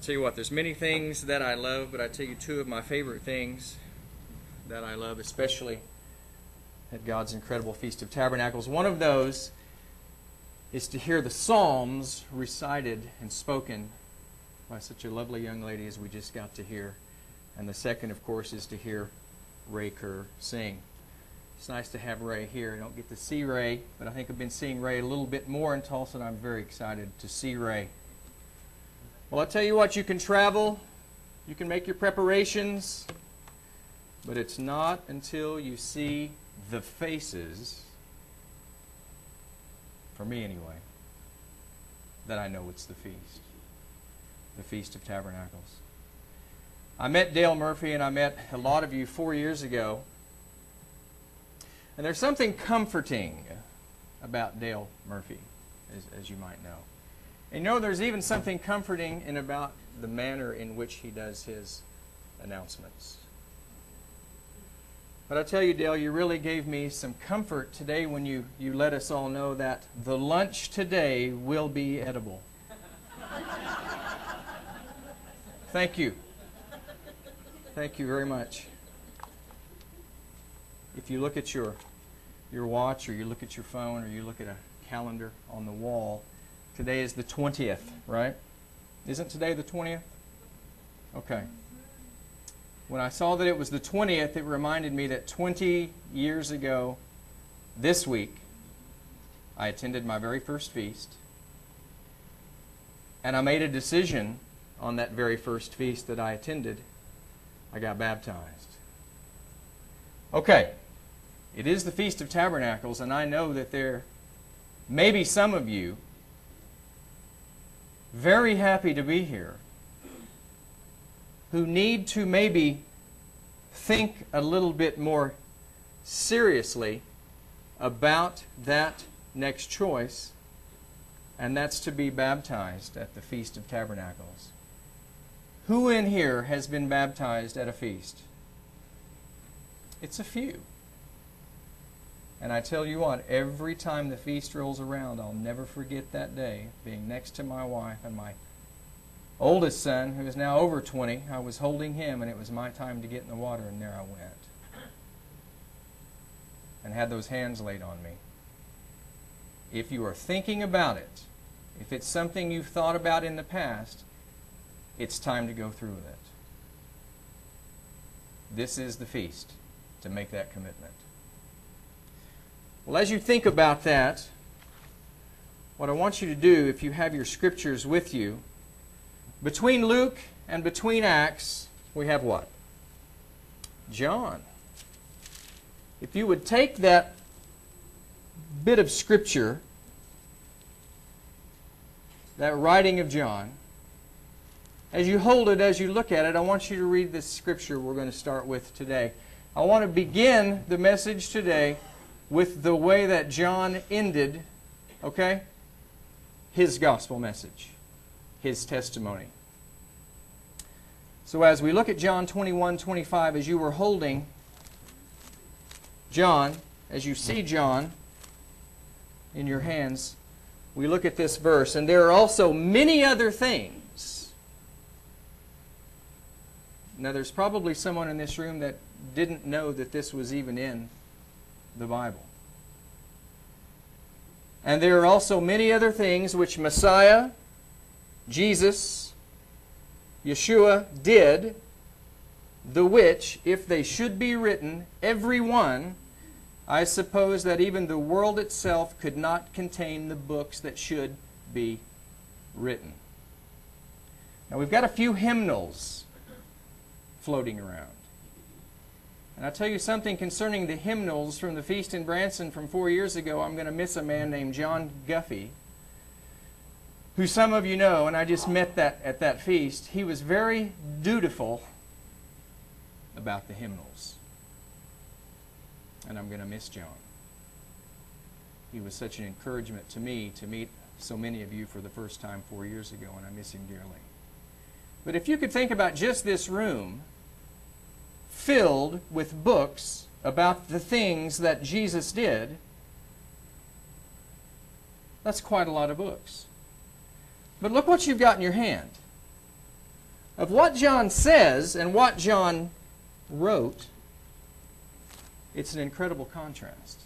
I'll tell you what, there's many things that I love, but I tell you two of my favorite things that I love, especially at God's incredible Feast of Tabernacles. One of those is to hear the Psalms recited and spoken by such a lovely young lady as we just got to hear. And the second, of course, is to hear Ray Kerr sing. It's nice to have Ray here. I don't get to see Ray, but I think I've been seeing Ray a little bit more in Tulsa, and I'm very excited to see Ray. Well, I'll tell you what, you can travel, you can make your preparations, but it's not until you see the faces, for me anyway, that I know it's the feast. The Feast of Tabernacles. I met Dale Murphy and I met a lot of you four years ago. And there's something comforting about Dale Murphy, as, as you might know. And you know, there's even something comforting in about the manner in which he does his announcements. But I tell you, Dale, you really gave me some comfort today when you, you let us all know that the lunch today will be edible. Thank you. Thank you very much. If you look at your, your watch or you look at your phone or you look at a calendar on the wall, today is the 20th, right? Isn't today the 20th? Okay. When I saw that it was the 20th, it reminded me that 20 years ago this week, I attended my very first feast. And I made a decision on that very first feast that I attended. I got baptized. Okay, it is the Feast of Tabernacles, and I know that there may be some of you very happy to be here who need to maybe think a little bit more seriously about that next choice, and that's to be baptized at the Feast of Tabernacles. Who in here has been baptized at a feast? It's a few. And I tell you what, every time the feast rolls around, I'll never forget that day being next to my wife and my oldest son, who is now over 20, I was holding him, and it was my time to get in the water, and there I went. And had those hands laid on me. If you are thinking about it, if it's something you've thought about in the past, it's time to go through with it. This is the feast to make that commitment. Well, as you think about that, what I want you to do, if you have your scriptures with you, between Luke and between Acts, we have what? John. If you would take that bit of scripture, that writing of John, as you hold it, as you look at it, I want you to read this scripture we're going to start with today. I want to begin the message today with the way that John ended, okay, his gospel message his testimony. So as we look at John 21 25, as you were holding John, as you see John in your hands, we look at this verse, and there are also many other things. Now, there's probably someone in this room that didn't know that this was even in the Bible. And there are also many other things which Messiah Jesus, Yeshua, did, the which, if they should be written, every one, I suppose that even the world itself could not contain the books that should be written. Now we've got a few hymnals floating around. And I'll tell you something concerning the hymnals from the feast in Branson from four years ago. I'm going to miss a man named John Guffey who some of you know, and I just met that at that feast, he was very dutiful about the hymnals. And I'm going to miss John. He was such an encouragement to me to meet so many of you for the first time four years ago, and I miss him dearly. But if you could think about just this room filled with books about the things that Jesus did, that's quite a lot of books. But look what you've got in your hand. of what John says and what John wrote, it's an incredible contrast.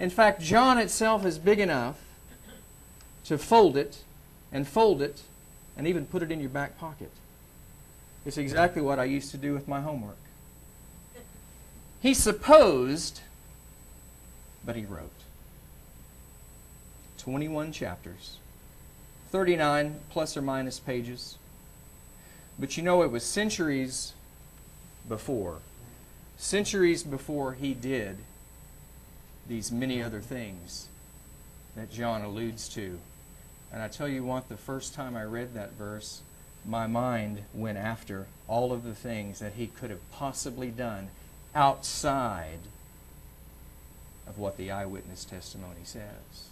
In fact, John itself is big enough to fold it and fold it and even put it in your back pocket. It's exactly what I used to do with my homework. He supposed, but he wrote. 21 chapters, 39 plus or minus pages. But you know, it was centuries before, centuries before he did these many other things that John alludes to. And I tell you what, the first time I read that verse, my mind went after all of the things that he could have possibly done outside of what the eyewitness testimony says.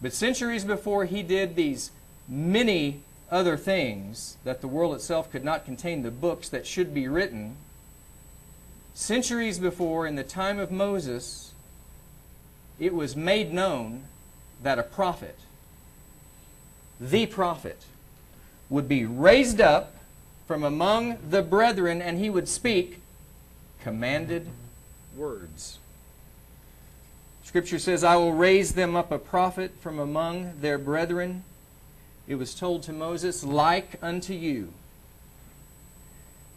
But centuries before he did these many other things that the world itself could not contain the books that should be written, centuries before, in the time of Moses, it was made known that a prophet, the prophet, would be raised up from among the brethren and he would speak commanded words. Scripture says, I will raise them up a prophet from among their brethren. It was told to Moses, like unto you,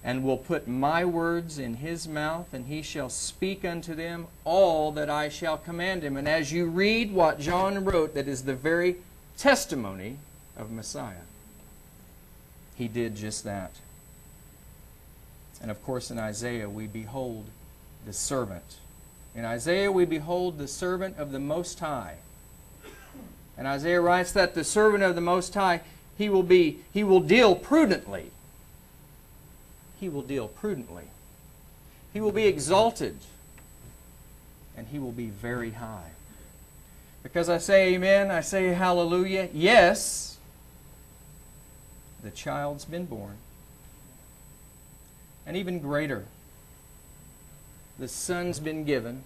and will put my words in his mouth, and he shall speak unto them all that I shall command him. And as you read what John wrote, that is the very testimony of Messiah, he did just that. And of course, in Isaiah, we behold the servant. In Isaiah, we behold the servant of the Most High. And Isaiah writes that the servant of the Most High, he will be, he will deal prudently. He will deal prudently. He will be exalted. And he will be very high. Because I say amen, I say hallelujah. Yes, the child's been born and even greater. The Son's been given.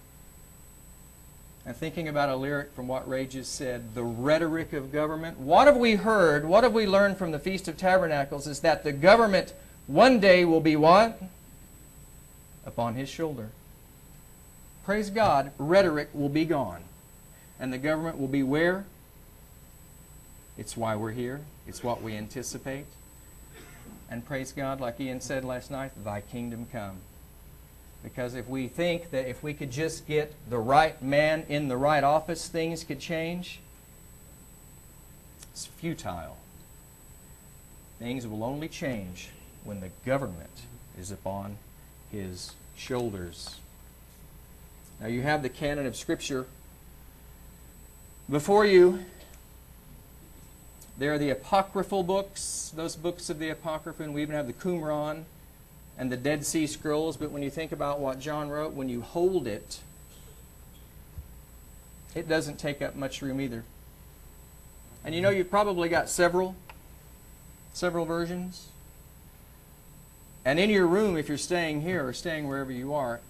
And thinking about a lyric from what Ray just said, the rhetoric of government. What have we heard, what have we learned from the Feast of Tabernacles is that the government one day will be what? Upon his shoulder. Praise God, rhetoric will be gone. And the government will be where? It's why we're here. It's what we anticipate. And praise God, like Ian said last night, thy kingdom come. Because if we think that if we could just get the right man in the right office, things could change, it's futile. Things will only change when the government is upon his shoulders. Now you have the canon of Scripture before you. There are the apocryphal books, those books of the Apocrypha, and we even have the Qumran and the Dead Sea Scrolls. But when you think about what John wrote, when you hold it, it doesn't take up much room either. And you know you've probably got several, several versions. And in your room, if you're staying here or staying wherever you are,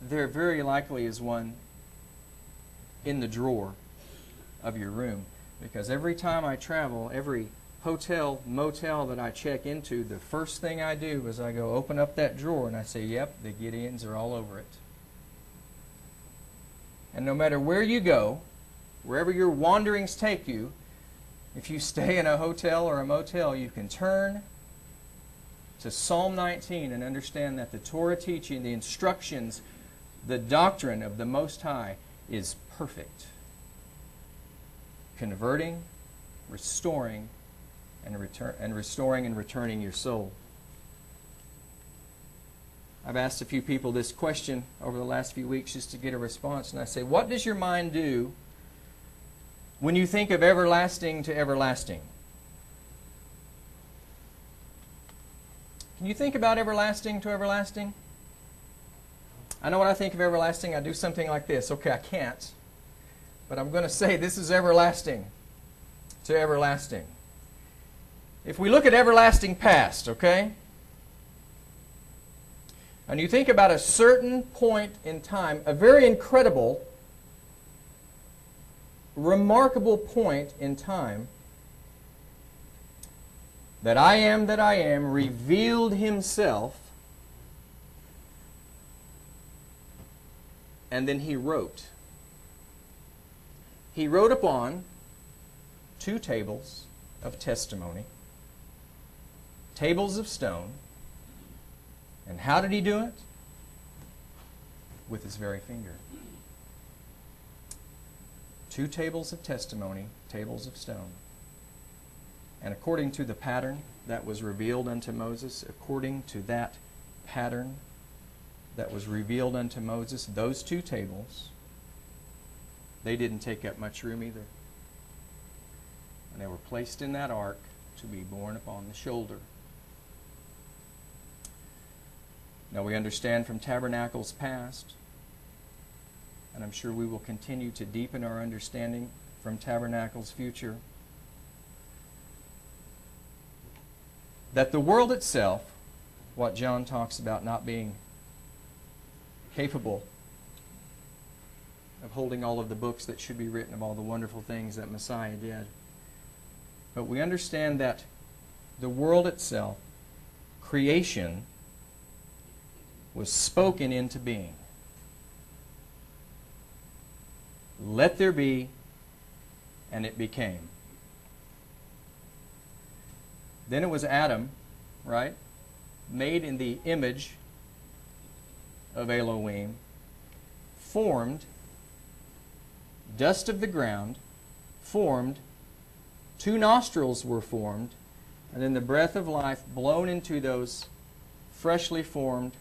there very likely is one in the drawer of your room. Because every time I travel, every hotel, motel that I check into, the first thing I do is I go open up that drawer and I say, yep, the Gideons are all over it. And no matter where you go, wherever your wanderings take you, if you stay in a hotel or a motel, you can turn to Psalm 19 and understand that the Torah teaching, the instructions, the doctrine of the Most High is perfect converting, restoring, and, return, and restoring and returning your soul. I've asked a few people this question over the last few weeks just to get a response, and I say, What does your mind do when you think of everlasting to everlasting? Can you think about everlasting to everlasting? I know when I think of everlasting, I do something like this. Okay, I can't. But I'm going to say this is everlasting to everlasting. If we look at everlasting past, okay? And you think about a certain point in time, a very incredible, remarkable point in time, that I am that I am revealed himself and then he wrote. He wrote upon two tables of testimony, tables of stone. And how did he do it? With his very finger. Two tables of testimony, tables of stone. And according to the pattern that was revealed unto Moses, according to that pattern that was revealed unto Moses, those two tables, they didn't take up much room either. And they were placed in that ark to be borne upon the shoulder. Now we understand from tabernacles past, and I'm sure we will continue to deepen our understanding from tabernacles future, that the world itself, what John talks about not being capable of holding all of the books that should be written of all the wonderful things that Messiah did. But we understand that the world itself, creation, was spoken into being. Let there be, and it became. Then it was Adam, right? Made in the image of Elohim, formed, dust of the ground, formed, two nostrils were formed, and then the breath of life blown into those freshly formed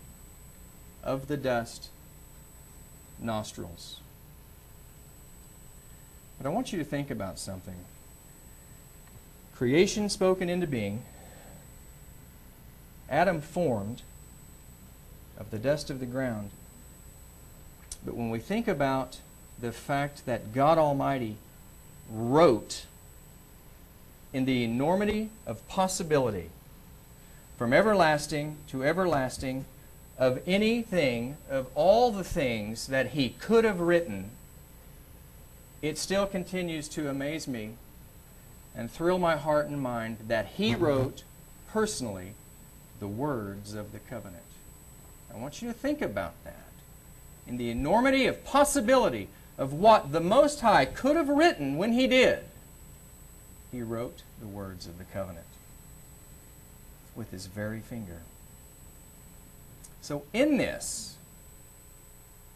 of the dust nostrils. But I want you to think about something. Creation spoken into being, Adam formed, of the dust of the ground. But when we think about the fact that God Almighty wrote in the enormity of possibility from everlasting to everlasting of anything, of all the things that He could have written, it still continues to amaze me and thrill my heart and mind that He wrote personally the words of the covenant. I want you to think about that. In the enormity of possibility of what the Most High could have written when He did, He wrote the words of the covenant with His very finger. So, in this,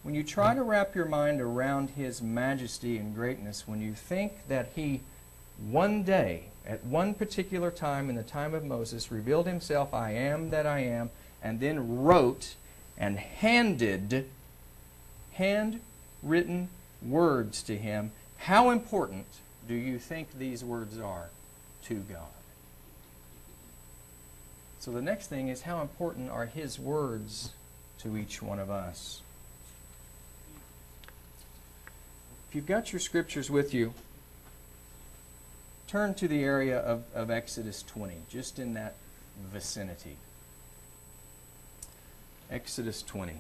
when you try to wrap your mind around His majesty and greatness, when you think that He one day, at one particular time in the time of Moses, revealed Himself, I am that I am, and then wrote and handed handwritten words to him. How important do you think these words are to God? So the next thing is how important are his words to each one of us? If you've got your scriptures with you, turn to the area of, of Exodus 20, just in that vicinity. Exodus 20.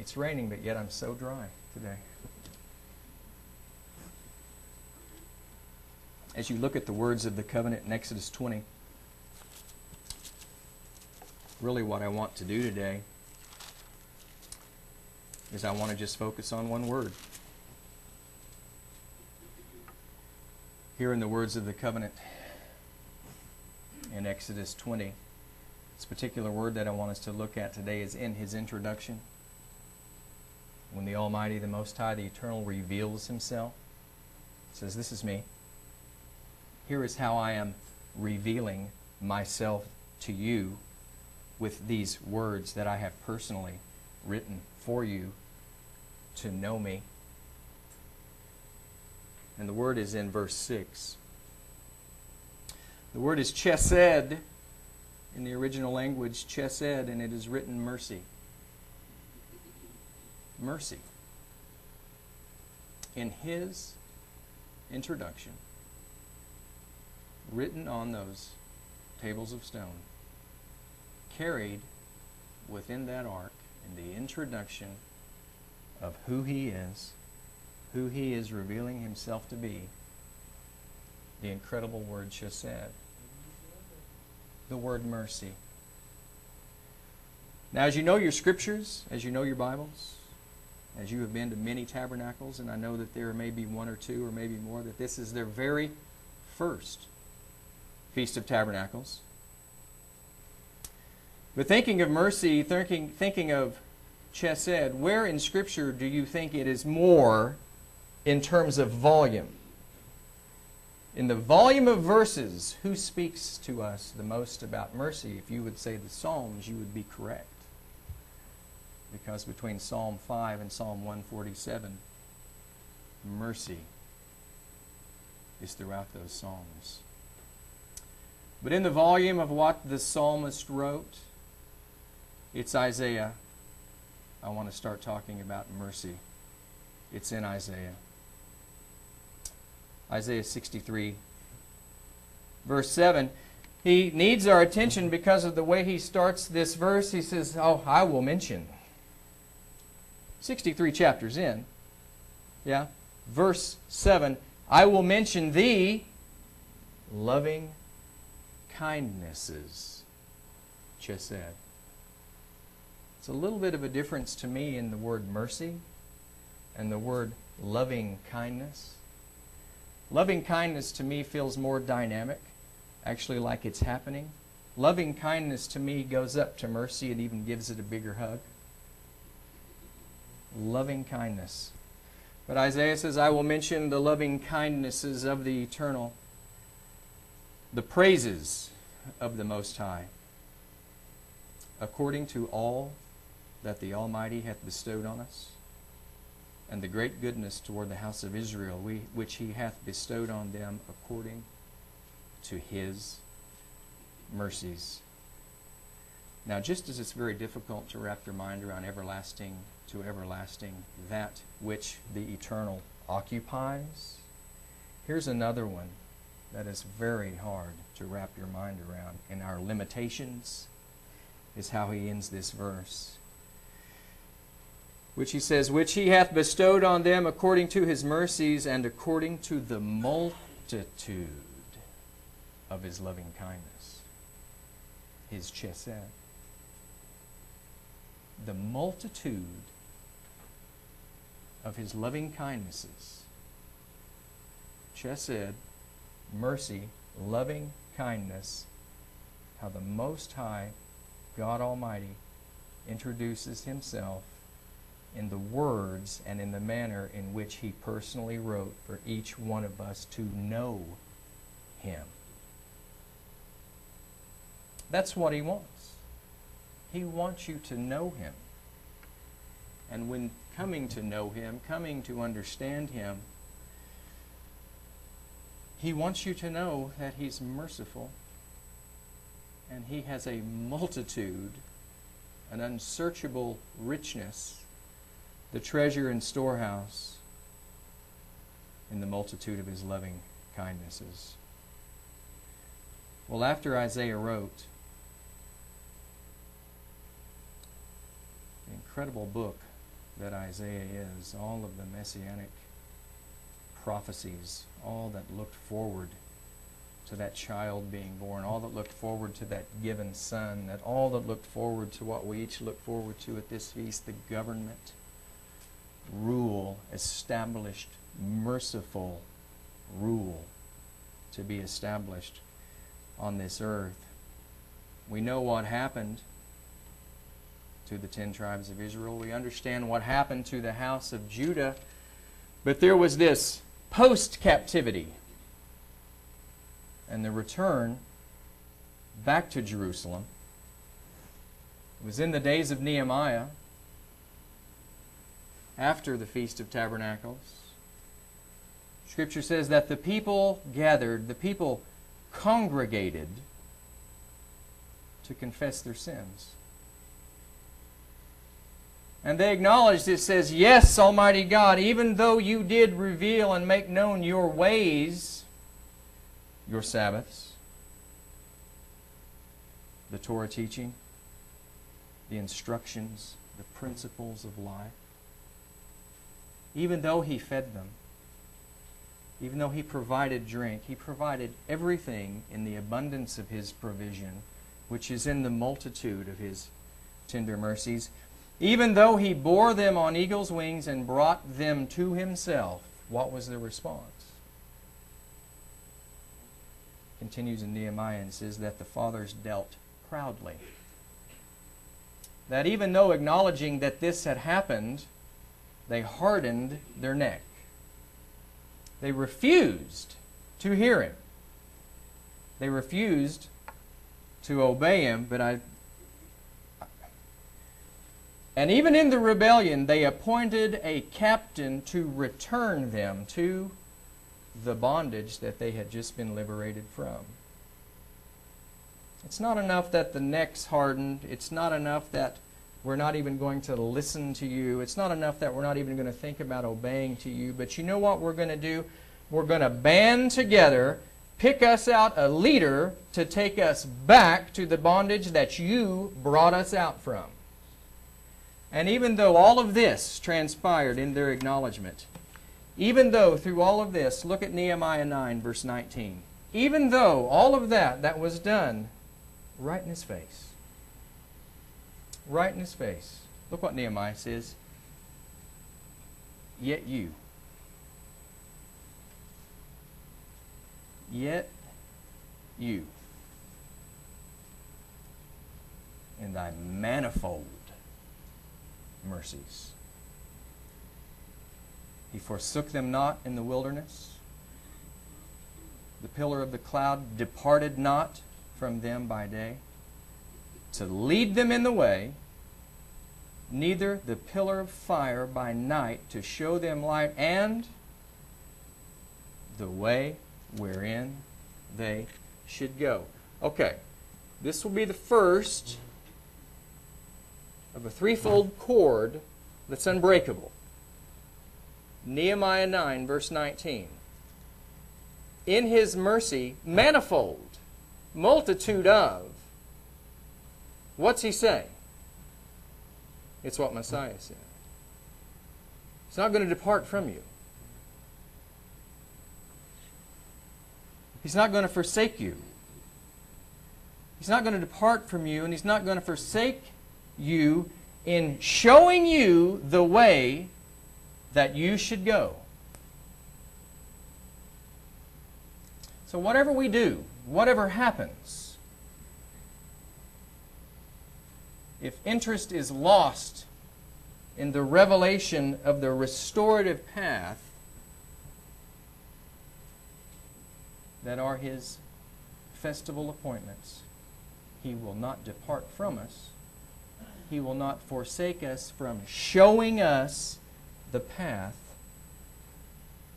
It's raining, but yet I'm so dry today. As you look at the words of the covenant in Exodus 20, really what I want to do today is I want to just focus on one word. Here in the words of the covenant, in Exodus 20. This particular word that I want us to look at today is in his introduction. When the Almighty, the Most High, the Eternal reveals himself, says, This is me. Here is how I am revealing myself to you with these words that I have personally written for you to know me. And the word is in verse 6. The word is chesed in the original language, chesed, and it is written mercy. Mercy. In his introduction, written on those tables of stone, carried within that ark in the introduction of who he is, who he is revealing himself to be, the incredible word chesed, the word mercy. Now, as you know your scriptures, as you know your Bibles, as you have been to many tabernacles, and I know that there may be one or two or maybe more, that this is their very first Feast of Tabernacles. But thinking of mercy, thinking, thinking of chesed, where in Scripture do you think it is more in terms of volume? In the volume of verses, who speaks to us the most about mercy? If you would say the Psalms, you would be correct. Because between Psalm 5 and Psalm 147, mercy is throughout those Psalms. But in the volume of what the psalmist wrote, it's Isaiah. I want to start talking about mercy. It's in Isaiah. Isaiah 63, verse 7. He needs our attention because of the way he starts this verse. He says, Oh, I will mention. 63 chapters in. Yeah. Verse 7 I will mention thee, loving kindnesses. Chesed. It's a little bit of a difference to me in the word mercy and the word loving kindness. Loving kindness to me feels more dynamic, actually, like it's happening. Loving kindness to me goes up to mercy and even gives it a bigger hug. Loving kindness. But Isaiah says, I will mention the loving kindnesses of the eternal, the praises of the Most High, according to all that the Almighty hath bestowed on us, and the great goodness toward the house of Israel, we, which he hath bestowed on them according to his mercies. Now, just as it's very difficult to wrap your mind around everlasting to everlasting, that which the eternal occupies, here's another one that is very hard to wrap your mind around in our limitations, is how he ends this verse which he says, which he hath bestowed on them according to his mercies and according to the multitude of his loving kindness. His chesed. The multitude of his loving kindnesses. Chesed, mercy, loving kindness, how the Most High, God Almighty, introduces himself in the words and in the manner in which he personally wrote for each one of us to know him. That's what he wants. He wants you to know him. And when coming to know him, coming to understand him, he wants you to know that he's merciful and he has a multitude, an unsearchable richness the treasure and storehouse in the multitude of his loving kindnesses. Well, after Isaiah wrote incredible book that Isaiah is, all of the messianic prophecies, all that looked forward to that child being born, all that looked forward to that given son, that all that looked forward to what we each look forward to at this feast, the government rule, established, merciful rule to be established on this earth. We know what happened to the ten tribes of Israel. We understand what happened to the house of Judah. But there was this post captivity and the return back to Jerusalem. It was in the days of Nehemiah after the Feast of Tabernacles. Scripture says that the people gathered, the people congregated to confess their sins. And they acknowledged, it says, Yes, Almighty God, even though you did reveal and make known your ways, your Sabbaths, the Torah teaching, the instructions, the principles of life, even though he fed them, even though he provided drink, he provided everything in the abundance of his provision, which is in the multitude of his tender mercies. Even though he bore them on eagle's wings and brought them to himself, what was the response? Continues in Nehemiah and says that the fathers dealt proudly. That even though acknowledging that this had happened, they hardened their neck. They refused to hear him. They refused to obey him, but I and even in the rebellion, they appointed a captain to return them to the bondage that they had just been liberated from. It's not enough that the neck's hardened. It's not enough that we're not even going to listen to you. It's not enough that we're not even going to think about obeying to you. But you know what we're going to do? We're going to band together, pick us out a leader to take us back to the bondage that you brought us out from. And even though all of this transpired in their acknowledgement, even though through all of this, look at Nehemiah 9, verse 19. Even though all of that that was done right in his face, right in his face. Look what Nehemiah says. Yet you. Yet you. In thy manifold mercies. He forsook them not in the wilderness. The pillar of the cloud departed not from them by day to lead them in the way, neither the pillar of fire by night to show them light, and the way wherein they should go. Okay, this will be the first of a threefold cord that's unbreakable. Nehemiah 9, verse 19. In his mercy, manifold, multitude of. What's he say? It's what Messiah said. He's not going to depart from you. He's not going to forsake you. He's not going to depart from you, and he's not going to forsake you in showing you the way that you should go. So, whatever we do, whatever happens, if interest is lost in the revelation of the restorative path that are His festival appointments, He will not depart from us he will not forsake us from showing us the path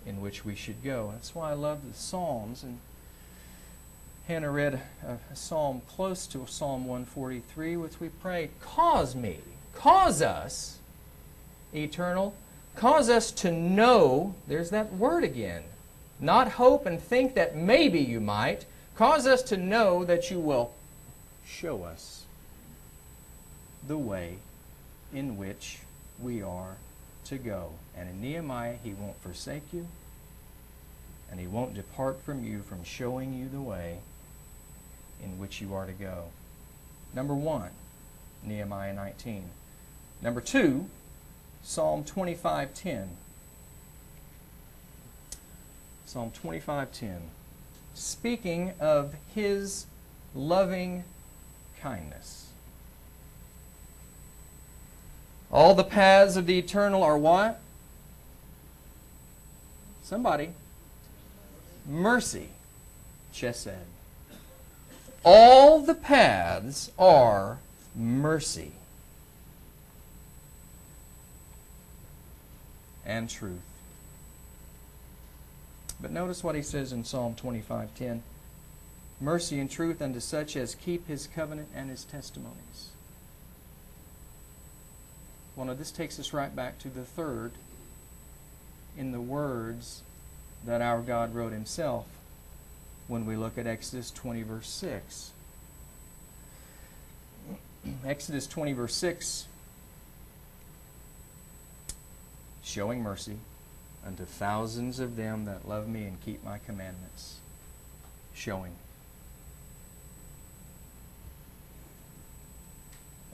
in which we should go. That's why I love the Psalms. And Hannah read a, a psalm close to Psalm 143, which we pray, Cause me, cause us, eternal, cause us to know, there's that word again, not hope and think that maybe you might, cause us to know that you will show us the way in which we are to go. And in Nehemiah, he won't forsake you, and he won't depart from you from showing you the way in which you are to go. Number one, Nehemiah 19. Number two, Psalm 25:10. Psalm 25:10. Speaking of his loving kindness. All the paths of the eternal are what? Somebody. Mercy. Chesed. All the paths are mercy and truth. But notice what he says in Psalm 25:10. Mercy and truth unto such as keep his covenant and his testimonies. Well, this takes us right back to the third in the words that our God wrote himself when we look at Exodus 20, verse 6. Exodus 20, verse 6, showing mercy, unto thousands of them that love me and keep my commandments. Showing.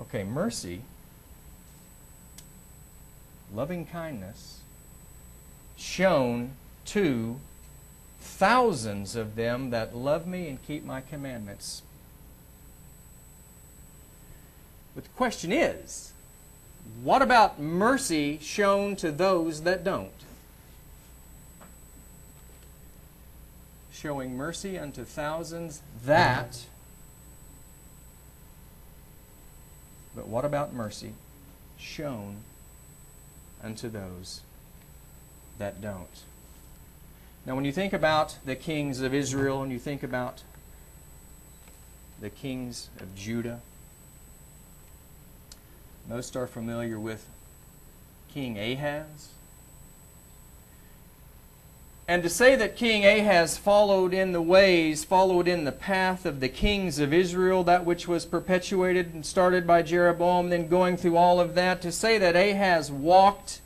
Okay, mercy, loving kindness, shown to thousands of them that love me and keep my commandments. But the question is, what about mercy shown to those that don't? Showing mercy unto thousands that. But what about mercy shown unto those that don't? Now, when you think about the kings of Israel and you think about the kings of Judah, most are familiar with King Ahaz. And to say that King Ahaz followed in the ways, followed in the path of the kings of Israel, that which was perpetuated and started by Jeroboam, then going through all of that, to say that Ahaz walked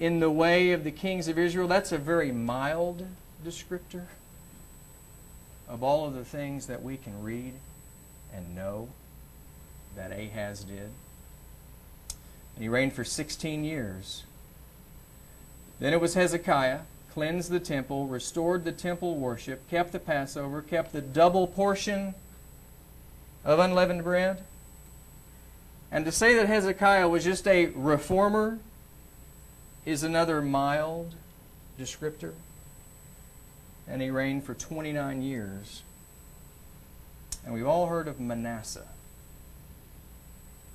in the way of the kings of Israel, that's a very mild descriptor of all of the things that we can read and know that Ahaz did. And he reigned for 16 years. Then it was Hezekiah, cleansed the temple, restored the temple worship, kept the Passover, kept the double portion of unleavened bread. And to say that Hezekiah was just a reformer is another mild descriptor. And he reigned for 29 years. And we've all heard of Manasseh.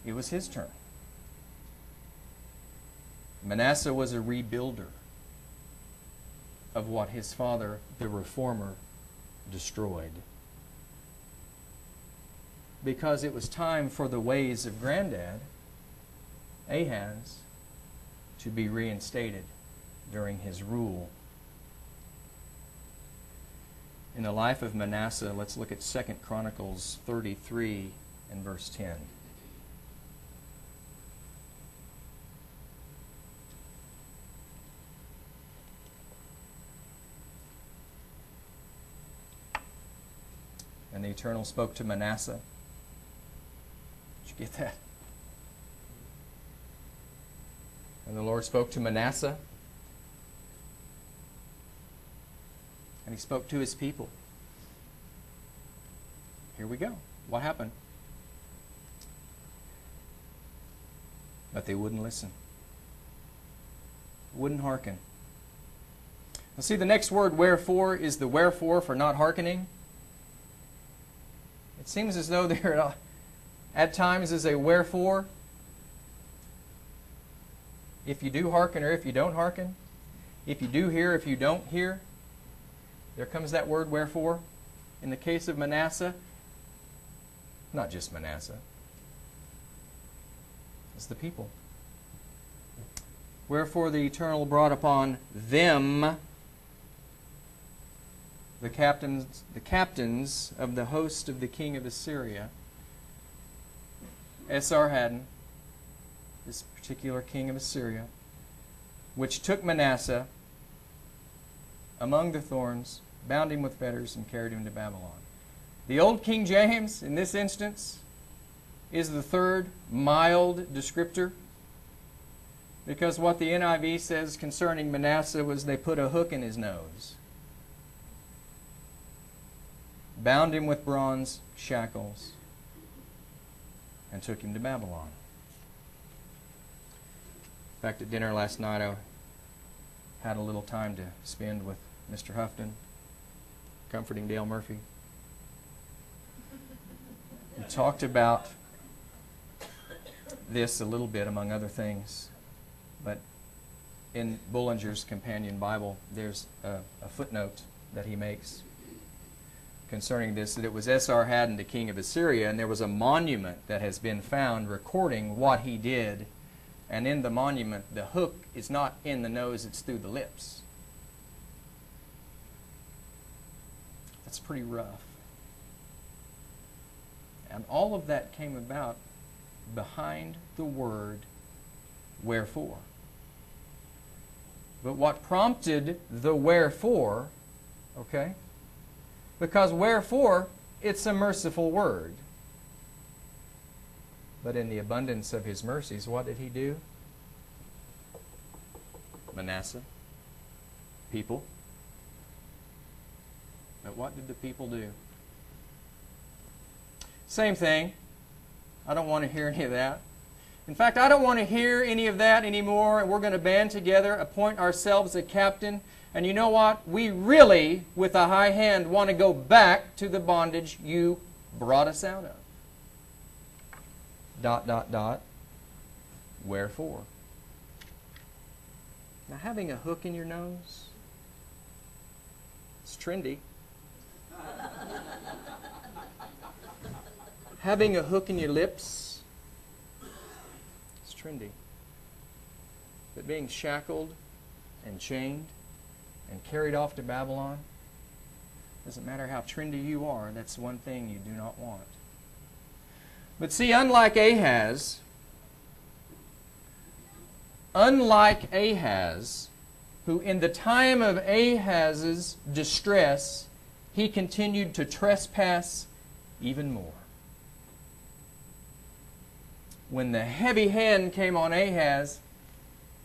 It was his turn. Manasseh was a rebuilder of what his father, the reformer, destroyed. Because it was time for the ways of granddad, Ahaz, to be reinstated during his rule. In the life of Manasseh, let's look at 2 Chronicles 33 and verse 10. And the Eternal spoke to Manasseh. Did you get that? And the Lord spoke to Manasseh. And he spoke to his people. Here we go. What happened? But they wouldn't listen, wouldn't hearken. Now, see, the next word, wherefore, is the wherefore for not hearkening. It seems as though there at times is a wherefore if you do hearken or if you don't hearken, if you do hear, if you don't hear. There comes that word wherefore. In the case of Manasseh, not just Manasseh, it's the people. Wherefore the Eternal brought upon them the captains, the captains of the host of the king of Assyria, Esarhaddon, this particular king of Assyria, which took Manasseh among the thorns, bound him with fetters, and carried him to Babylon. The old King James, in this instance, is the third mild descriptor because what the NIV says concerning Manasseh was they put a hook in his nose bound him with bronze shackles, and took him to Babylon. In fact, at dinner last night, I had a little time to spend with Mr. Houghton, comforting Dale Murphy. We talked about this a little bit, among other things, but in Bullinger's Companion Bible, there's a, a footnote that he makes concerning this that it was Esarhaddon, the king of Assyria, and there was a monument that has been found recording what he did. And in the monument, the hook is not in the nose, it's through the lips. That's pretty rough. And all of that came about behind the word wherefore. But what prompted the wherefore, okay? Because wherefore, it's a merciful word. But in the abundance of his mercies, what did he do? Manasseh, people. But what did the people do? Same thing. I don't want to hear any of that. In fact, I don't want to hear any of that anymore, and we're going to band together, appoint ourselves a captain. And you know what? We really, with a high hand, want to go back to the bondage you brought us out of. Dot, dot, dot. Wherefore? Now, having a hook in your nose, it's trendy. having a hook in your lips, it's trendy. But being shackled and chained and carried off to Babylon, doesn't matter how trendy you are, that's one thing you do not want. But see, unlike Ahaz, unlike Ahaz, who in the time of Ahaz's distress, he continued to trespass even more. When the heavy hand came on Ahaz,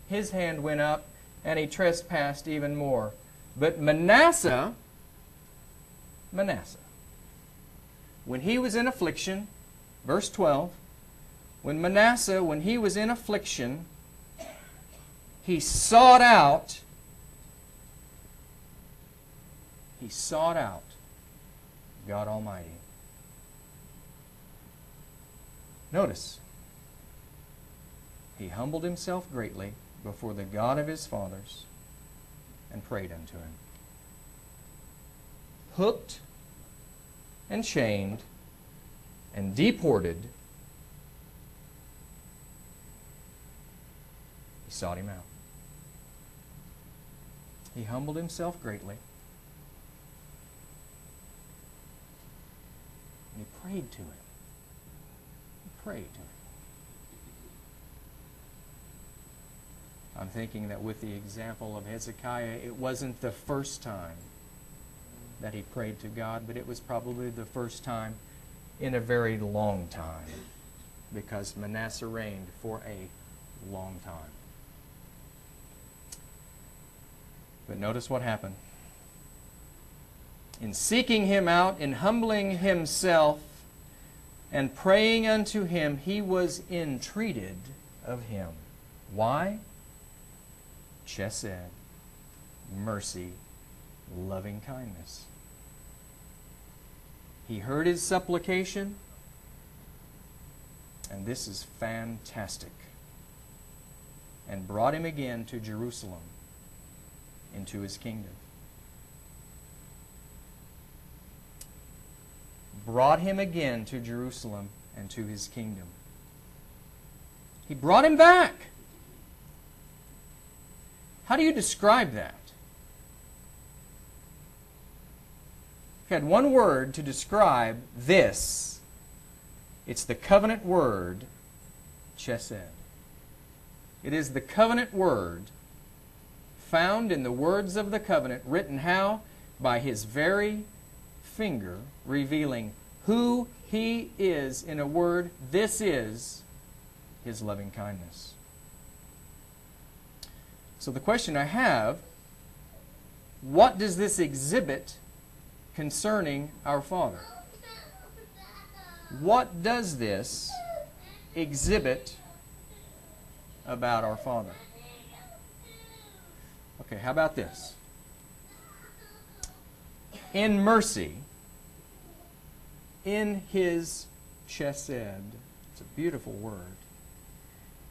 his hand went up and he trespassed even more. But Manasseh, Manasseh, when he was in affliction, verse 12, when Manasseh, when he was in affliction, he sought out, he sought out God Almighty. Notice, he humbled himself greatly before the God of his fathers and prayed unto him. Hooked and chained and deported, he sought him out. He humbled himself greatly. And he prayed to him. He prayed to him. I'm thinking that with the example of Hezekiah, it wasn't the first time that he prayed to God, but it was probably the first time in a very long time because Manasseh reigned for a long time. But notice what happened. In seeking him out, in humbling himself, and praying unto him, he was entreated of him. Why? Chesed, mercy, loving kindness. He heard his supplication, and this is fantastic, and brought him again to Jerusalem into his kingdom. Brought him again to Jerusalem and to his kingdom. He brought him back. How do you describe that? If you had one word to describe this, it's the covenant word, chesed. It is the covenant word found in the words of the covenant, written how? By his very finger, revealing who he is in a word. This is his loving kindness. So the question I have, what does this exhibit concerning our Father? What does this exhibit about our Father? Okay, how about this? In mercy, in his chesed, it's a beautiful word,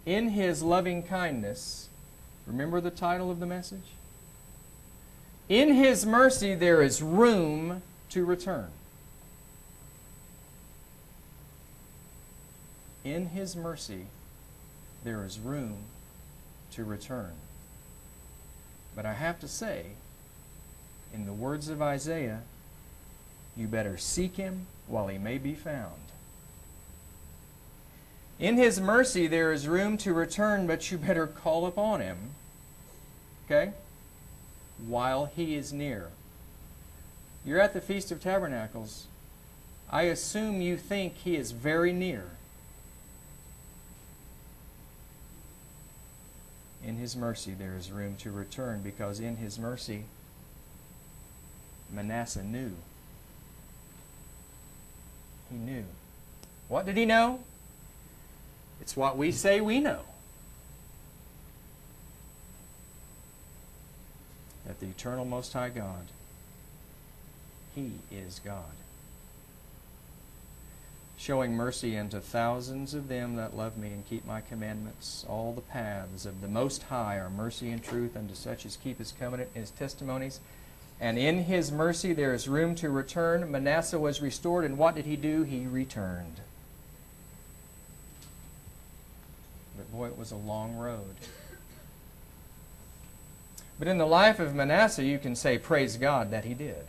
in his loving kindness, remember the title of the message? In his mercy, there is room to return. In his mercy, there is room to return. But I have to say, in the words of Isaiah, you better seek him while he may be found. In his mercy there is room to return, but you better call upon him Okay? While he is near. You're at the Feast of Tabernacles. I assume you think he is very near. In his mercy, there is room to return because in his mercy, Manasseh knew. He knew. What did he know? It's what we say we know. That the eternal Most High God, He is God. Showing mercy unto thousands of them that love me and keep my commandments. All the paths of the Most High are mercy and truth unto such as keep His covenant and His testimonies. And in His mercy there is room to return. Manasseh was restored, and what did he do? He returned. Boy, it was a long road. But in the life of Manasseh, you can say, Praise God that he did.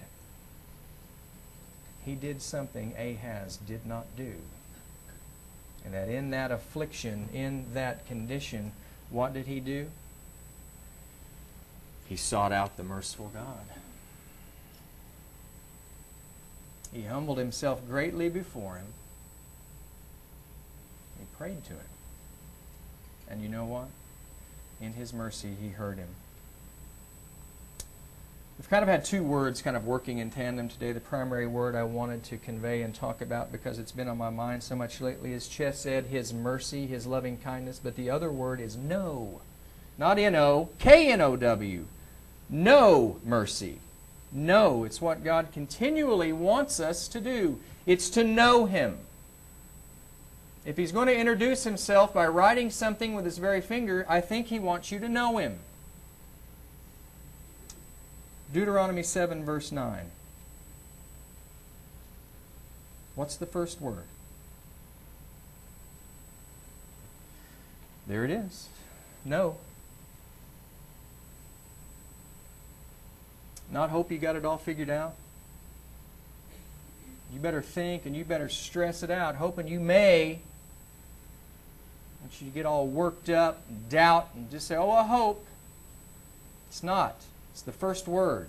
He did something Ahaz did not do. And that in that affliction, in that condition, what did he do? He sought out the merciful God. He humbled himself greatly before him. He prayed to him. And you know what? In his mercy, he heard him. We've kind of had two words kind of working in tandem today. The primary word I wanted to convey and talk about because it's been on my mind so much lately is chesed, his mercy, his loving kindness. But the other word is know. Not N-O, K-N-O-W. Know mercy. No. It's what God continually wants us to do. It's to know Him. If He's going to introduce Himself by writing something with His very finger, I think He wants you to know Him. Deuteronomy 7, verse 9. What's the first word? There it is. No. Not hope you got it all figured out. You better think and you better stress it out, hoping you may. Want you to get all worked up, and doubt, and just say, oh, I hope. It's not. It's the first word.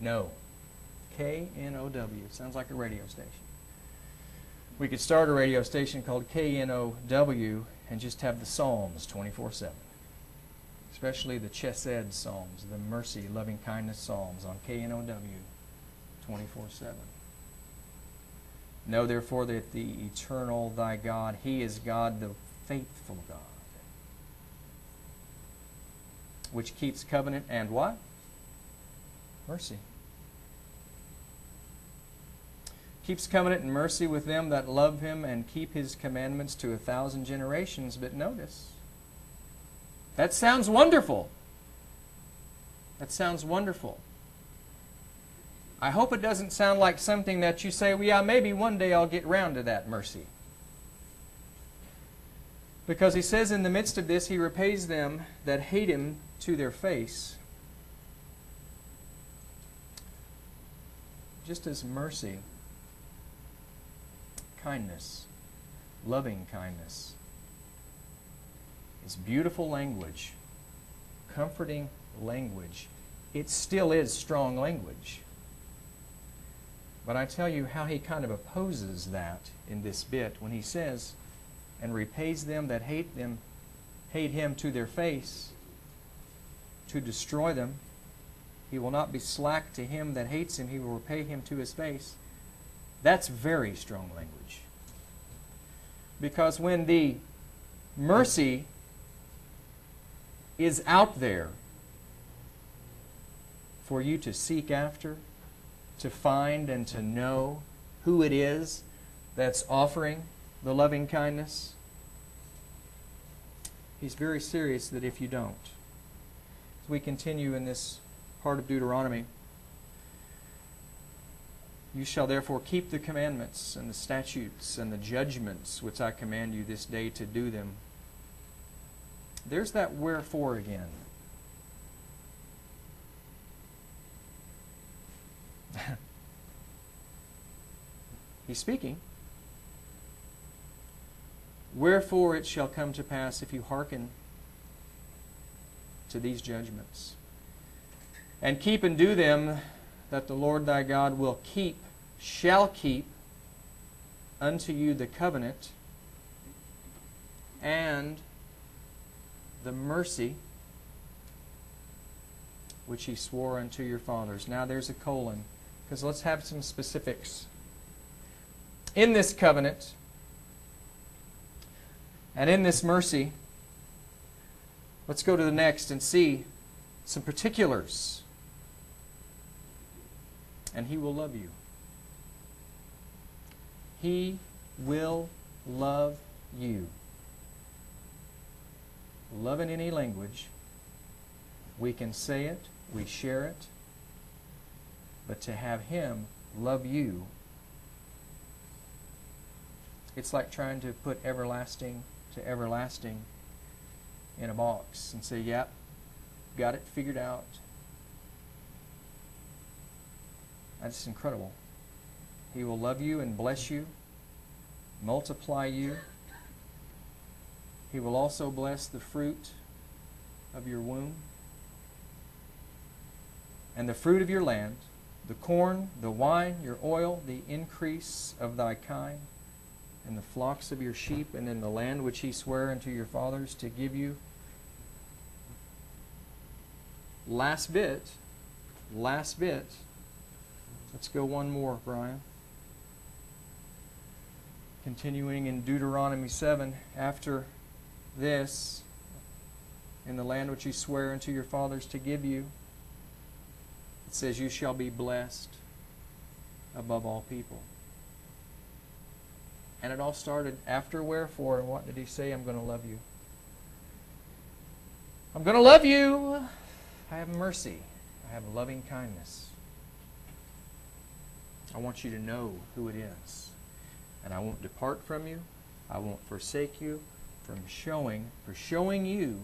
No. K N O W. Sounds like a radio station. We could start a radio station called KNOW and just have the Psalms 24 7. Especially the Chesed Psalms, the mercy, loving kindness Psalms on KNOW 24 7. Know therefore that the eternal thy God, He is God, the faithful God which keeps covenant and what? Mercy. Keeps covenant and mercy with them that love him and keep his commandments to a thousand generations. But notice, that sounds wonderful. That sounds wonderful. I hope it doesn't sound like something that you say, well, yeah, maybe one day I'll get round to that mercy. Because he says in the midst of this, he repays them that hate him to their face. Just as mercy, kindness, loving kindness is beautiful language, comforting language. It still is strong language. But I tell you how he kind of opposes that in this bit when he says, and repays them that hate them, hate him to their face to destroy them. He will not be slack to him that hates him. He will repay him to his face. That's very strong language. Because when the mercy is out there for you to seek after, to find, and to know who it is that's offering the loving kindness, he's very serious that if you don't, As we continue in this part of Deuteronomy. You shall therefore keep the commandments and the statutes and the judgments which I command you this day to do them. There's that wherefore again. He's speaking. Wherefore it shall come to pass if you hearken to these judgments. And keep and do them that the Lord thy God will keep, shall keep unto you the covenant and the mercy which he swore unto your fathers. Now there's a colon, because let's have some specifics. In this covenant and in this mercy, let's go to the next and see some particulars. And he will love you. He will love you. Love in any language. We can say it, we share it, but to have Him love you, it's like trying to put everlasting to everlasting in a box and say, yep, got it figured out. That's incredible. He will love you and bless you, multiply you. He will also bless the fruit of your womb and the fruit of your land, the corn, the wine, your oil, the increase of thy kind, and the flocks of your sheep, and in the land which he sware unto your fathers to give you. Last bit, last bit. Let's go one more, Brian. Continuing in Deuteronomy 7, after this, in the land which he sware unto your fathers to give you, it says, You shall be blessed above all people. And it all started after wherefore, and what did he say? I'm going to love you. I'm going to love you. I have mercy. I have loving kindness. I want you to know who it is. And I won't depart from you. I won't forsake you from showing, for showing you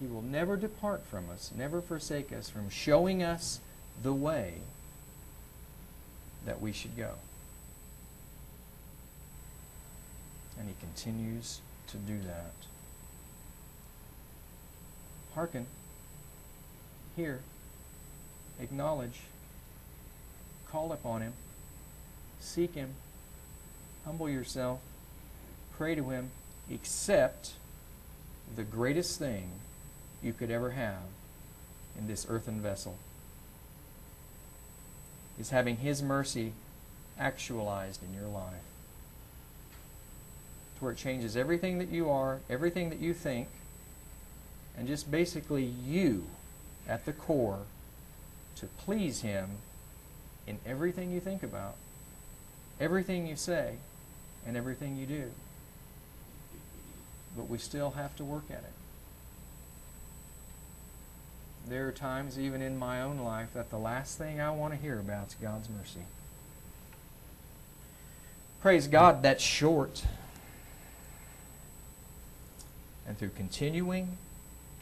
he will never depart from us, never forsake us from showing us the way that we should go. And he continues to do that. Hearken, hear, acknowledge, call upon him, seek him, humble yourself, pray to him, accept the greatest thing you could ever have in this earthen vessel is having His mercy actualized in your life. To where it changes everything that you are, everything that you think, and just basically you at the core to please Him in everything you think about, everything you say, and everything you do. But we still have to work at it there are times, even in my own life, that the last thing I want to hear about is God's mercy. Praise God, that's short. And through continuing,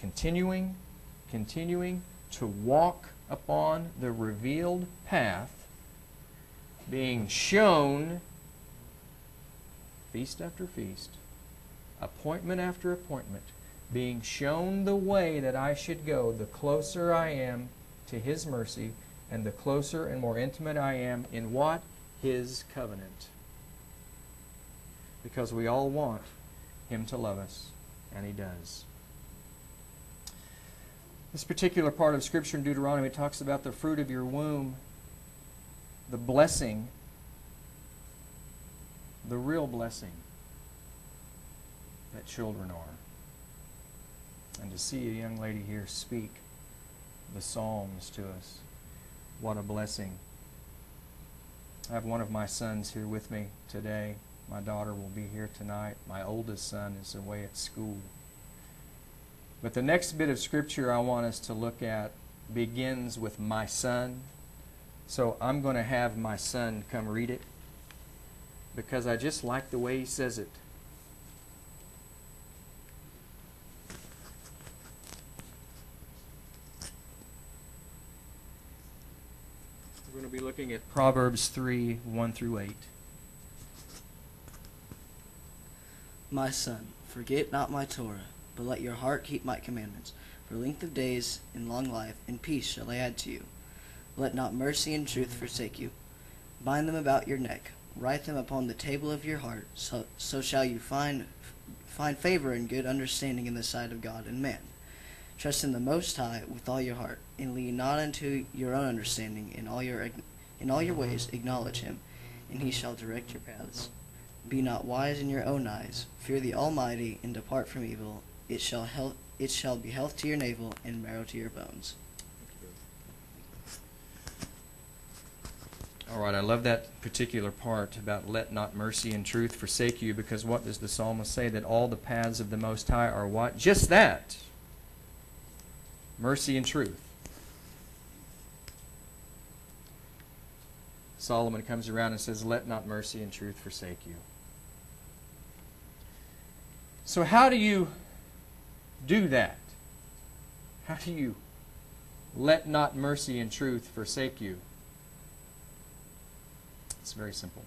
continuing, continuing to walk upon the revealed path, being shown feast after feast, appointment after appointment, being shown the way that I should go, the closer I am to His mercy, and the closer and more intimate I am in what? His covenant. Because we all want Him to love us, and He does. This particular part of Scripture in Deuteronomy talks about the fruit of your womb, the blessing, the real blessing that children are and to see a young lady here speak the Psalms to us. What a blessing. I have one of my sons here with me today. My daughter will be here tonight. My oldest son is away at school. But the next bit of scripture I want us to look at begins with my son. So I'm going to have my son come read it because I just like the way he says it. Be looking at Proverbs 3 1 through 8. My son, forget not my Torah, but let your heart keep my commandments. For length of days and long life and peace shall I add to you. Let not mercy and truth forsake you. Bind them about your neck. Write them upon the table of your heart. So, so shall you find find favor and good understanding in the sight of God and man. Trust in the Most High with all your heart, and lean not unto your own understanding. In all your in all your ways acknowledge Him, and He shall direct your paths. Be not wise in your own eyes. Fear the Almighty, and depart from evil. It shall health, it shall be health to your navel and marrow to your bones. All right, I love that particular part about let not mercy and truth forsake you because what does the psalmist say? That all the paths of the Most High are what? Just that mercy and truth. Solomon comes around and says, Let not mercy and truth forsake you. So, how do you do that? How do you let not mercy and truth forsake you? It's very simple.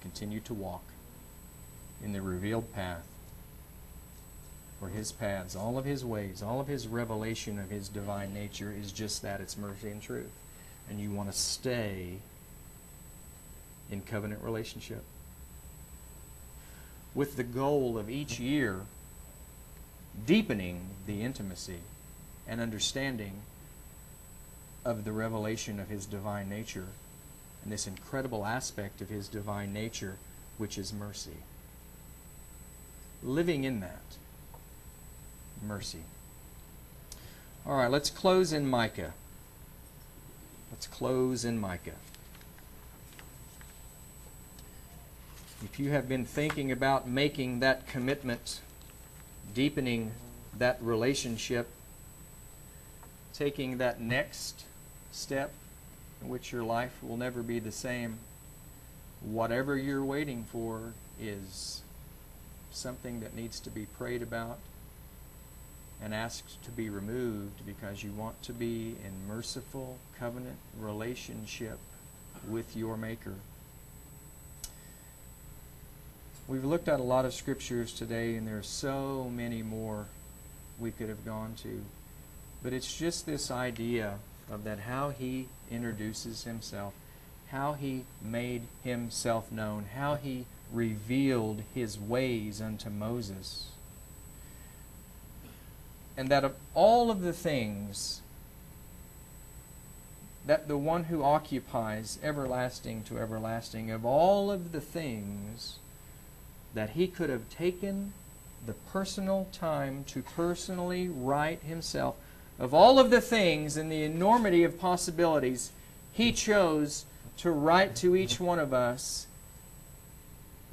Continue to walk in the revealed path for his paths, all of his ways, all of his revelation of his divine nature is just that it's mercy and truth. And you want to stay in covenant relationship with the goal of each year deepening the intimacy and understanding of the revelation of his divine nature and this incredible aspect of his divine nature, which is mercy. Living in that mercy. All right, let's close in Micah. Let's close in Micah. If you have been thinking about making that commitment, deepening that relationship, taking that next step in which your life will never be the same, whatever you're waiting for is something that needs to be prayed about and asked to be removed because you want to be in merciful covenant relationship with your Maker. We've looked at a lot of scriptures today, and there are so many more we could have gone to. But it's just this idea of that how he introduces himself, how he made himself known, how he revealed his ways unto Moses and that of all of the things that the one who occupies everlasting to everlasting, of all of the things that he could have taken the personal time to personally write himself, of all of the things and the enormity of possibilities, he chose to write to each one of us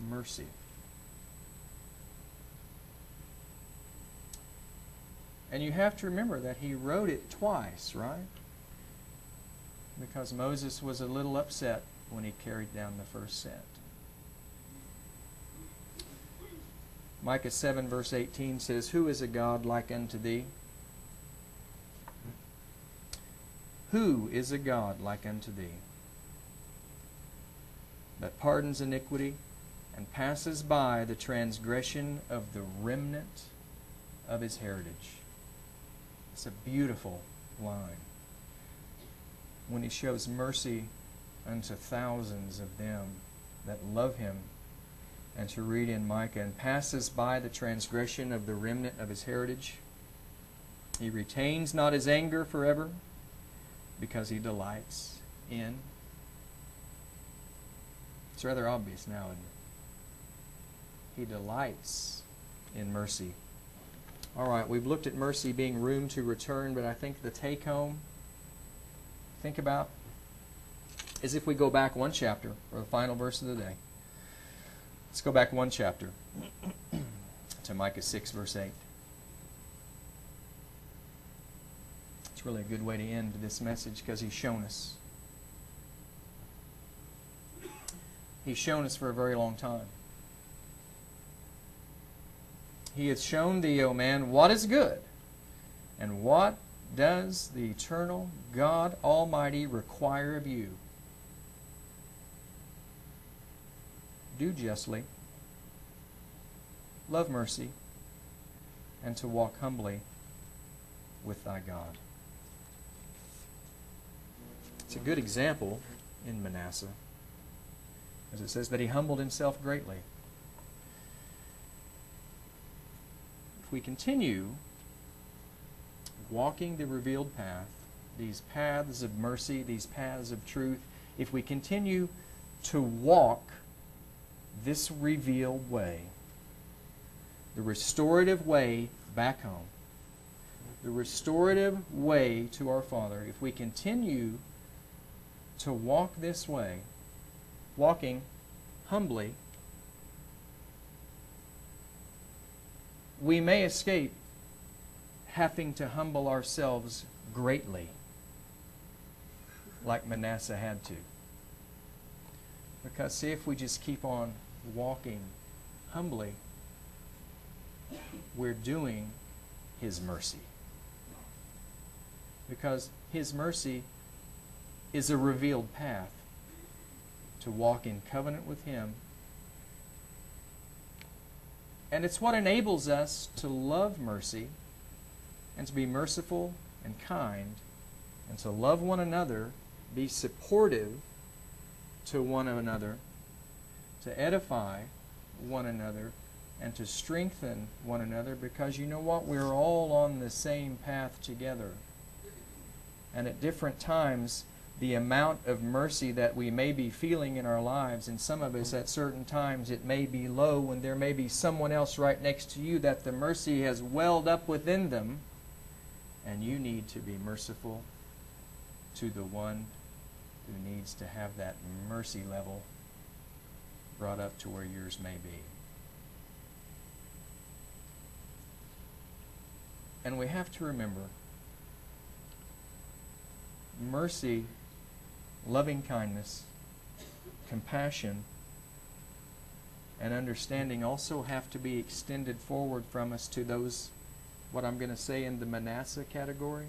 mercy. And you have to remember that he wrote it twice, right? Because Moses was a little upset when he carried down the first set. Micah 7, verse 18 says, Who is a God like unto thee? Who is a God like unto thee? That pardons iniquity and passes by the transgression of the remnant of his heritage. It's a beautiful line. When he shows mercy unto thousands of them that love him, and to read in Micah, and passes by the transgression of the remnant of his heritage. He retains not his anger forever, because he delights in. It's rather obvious now? He delights in mercy. All right, we've looked at mercy being room to return, but I think the take home, think about, is if we go back one chapter, or the final verse of the day. Let's go back one chapter to Micah 6, verse 8. It's really a good way to end this message because he's shown us. He's shown us for a very long time. He hath shown thee, O man, what is good, and what does the eternal God Almighty require of you? Do justly, love mercy, and to walk humbly with thy God. It's a good example in Manasseh, as it says that he humbled himself greatly. We continue walking the revealed path, these paths of mercy, these paths of truth, if we continue to walk this revealed way, the restorative way back home, the restorative way to our Father, if we continue to walk this way, walking humbly, we may escape having to humble ourselves greatly, like Manasseh had to. Because, see, if we just keep on walking humbly, we're doing His mercy. Because His mercy is a revealed path to walk in covenant with Him. And it's what enables us to love mercy and to be merciful and kind and to love one another, be supportive to one another, to edify one another, and to strengthen one another because you know what? We're all on the same path together. And at different times, the amount of mercy that we may be feeling in our lives, and some of us at certain times it may be low, and there may be someone else right next to you that the mercy has welled up within them, and you need to be merciful to the one who needs to have that mercy level brought up to where yours may be. And we have to remember mercy, loving kindness, compassion, and understanding also have to be extended forward from us to those, what I'm going to say in the Manasseh category,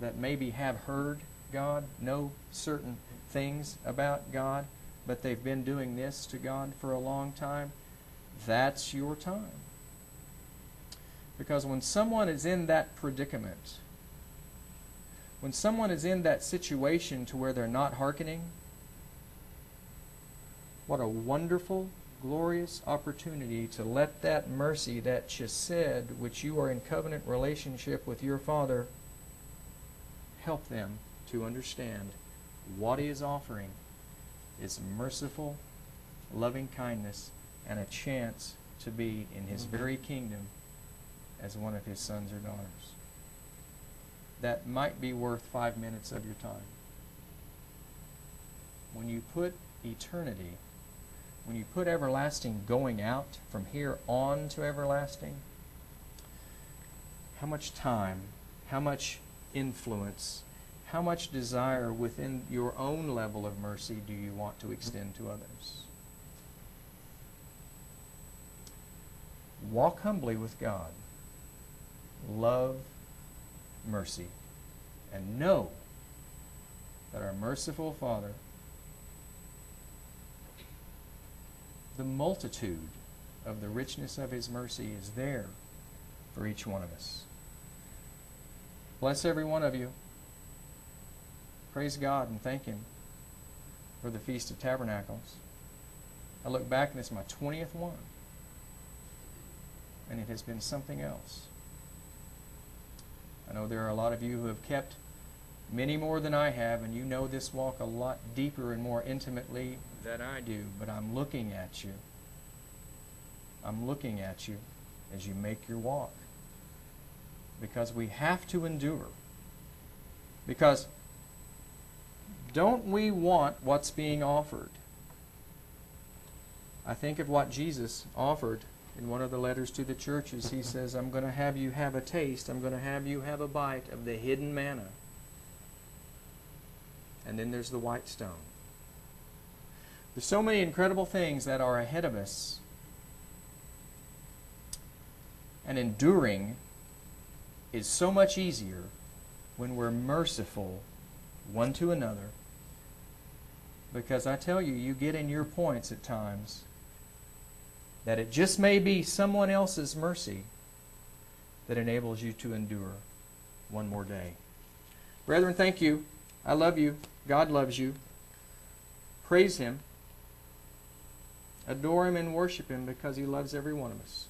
that maybe have heard God, know certain things about God, but they've been doing this to God for a long time. That's your time. Because when someone is in that predicament, when someone is in that situation to where they're not hearkening, what a wonderful, glorious opportunity to let that mercy, that chesed, which you are in covenant relationship with your Father, help them to understand what He is offering is merciful, loving kindness, and a chance to be in His mm-hmm. very kingdom as one of His sons or daughters. That might be worth five minutes of your time. When you put eternity, when you put everlasting going out from here on to everlasting, how much time, how much influence, how much desire within your own level of mercy do you want to extend to others? Walk humbly with God. Love mercy. And know that our merciful Father, the multitude of the richness of His mercy is there for each one of us. Bless every one of you. Praise God and thank Him for the Feast of Tabernacles. I look back and it's my 20th one. And it has been something else. I know there are a lot of you who have kept many more than I have, and you know this walk a lot deeper and more intimately than I do, but I'm looking at you. I'm looking at you as you make your walk. Because we have to endure. Because don't we want what's being offered? I think of what Jesus offered in one of the letters to the churches. He says, I'm going to have you have a taste, I'm going to have you have a bite of the hidden manna. And then there's the white stone. There's so many incredible things that are ahead of us. And enduring is so much easier when we're merciful one to another. Because I tell you, you get in your points at times that it just may be someone else's mercy that enables you to endure one more day. Brethren, thank you. I love you. God loves you. Praise Him. Adore Him and worship Him because He loves every one of us.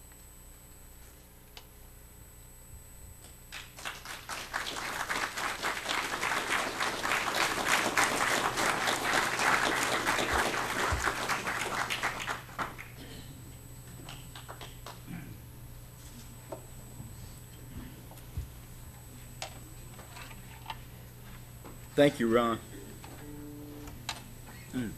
Thank you, Ron. Mm.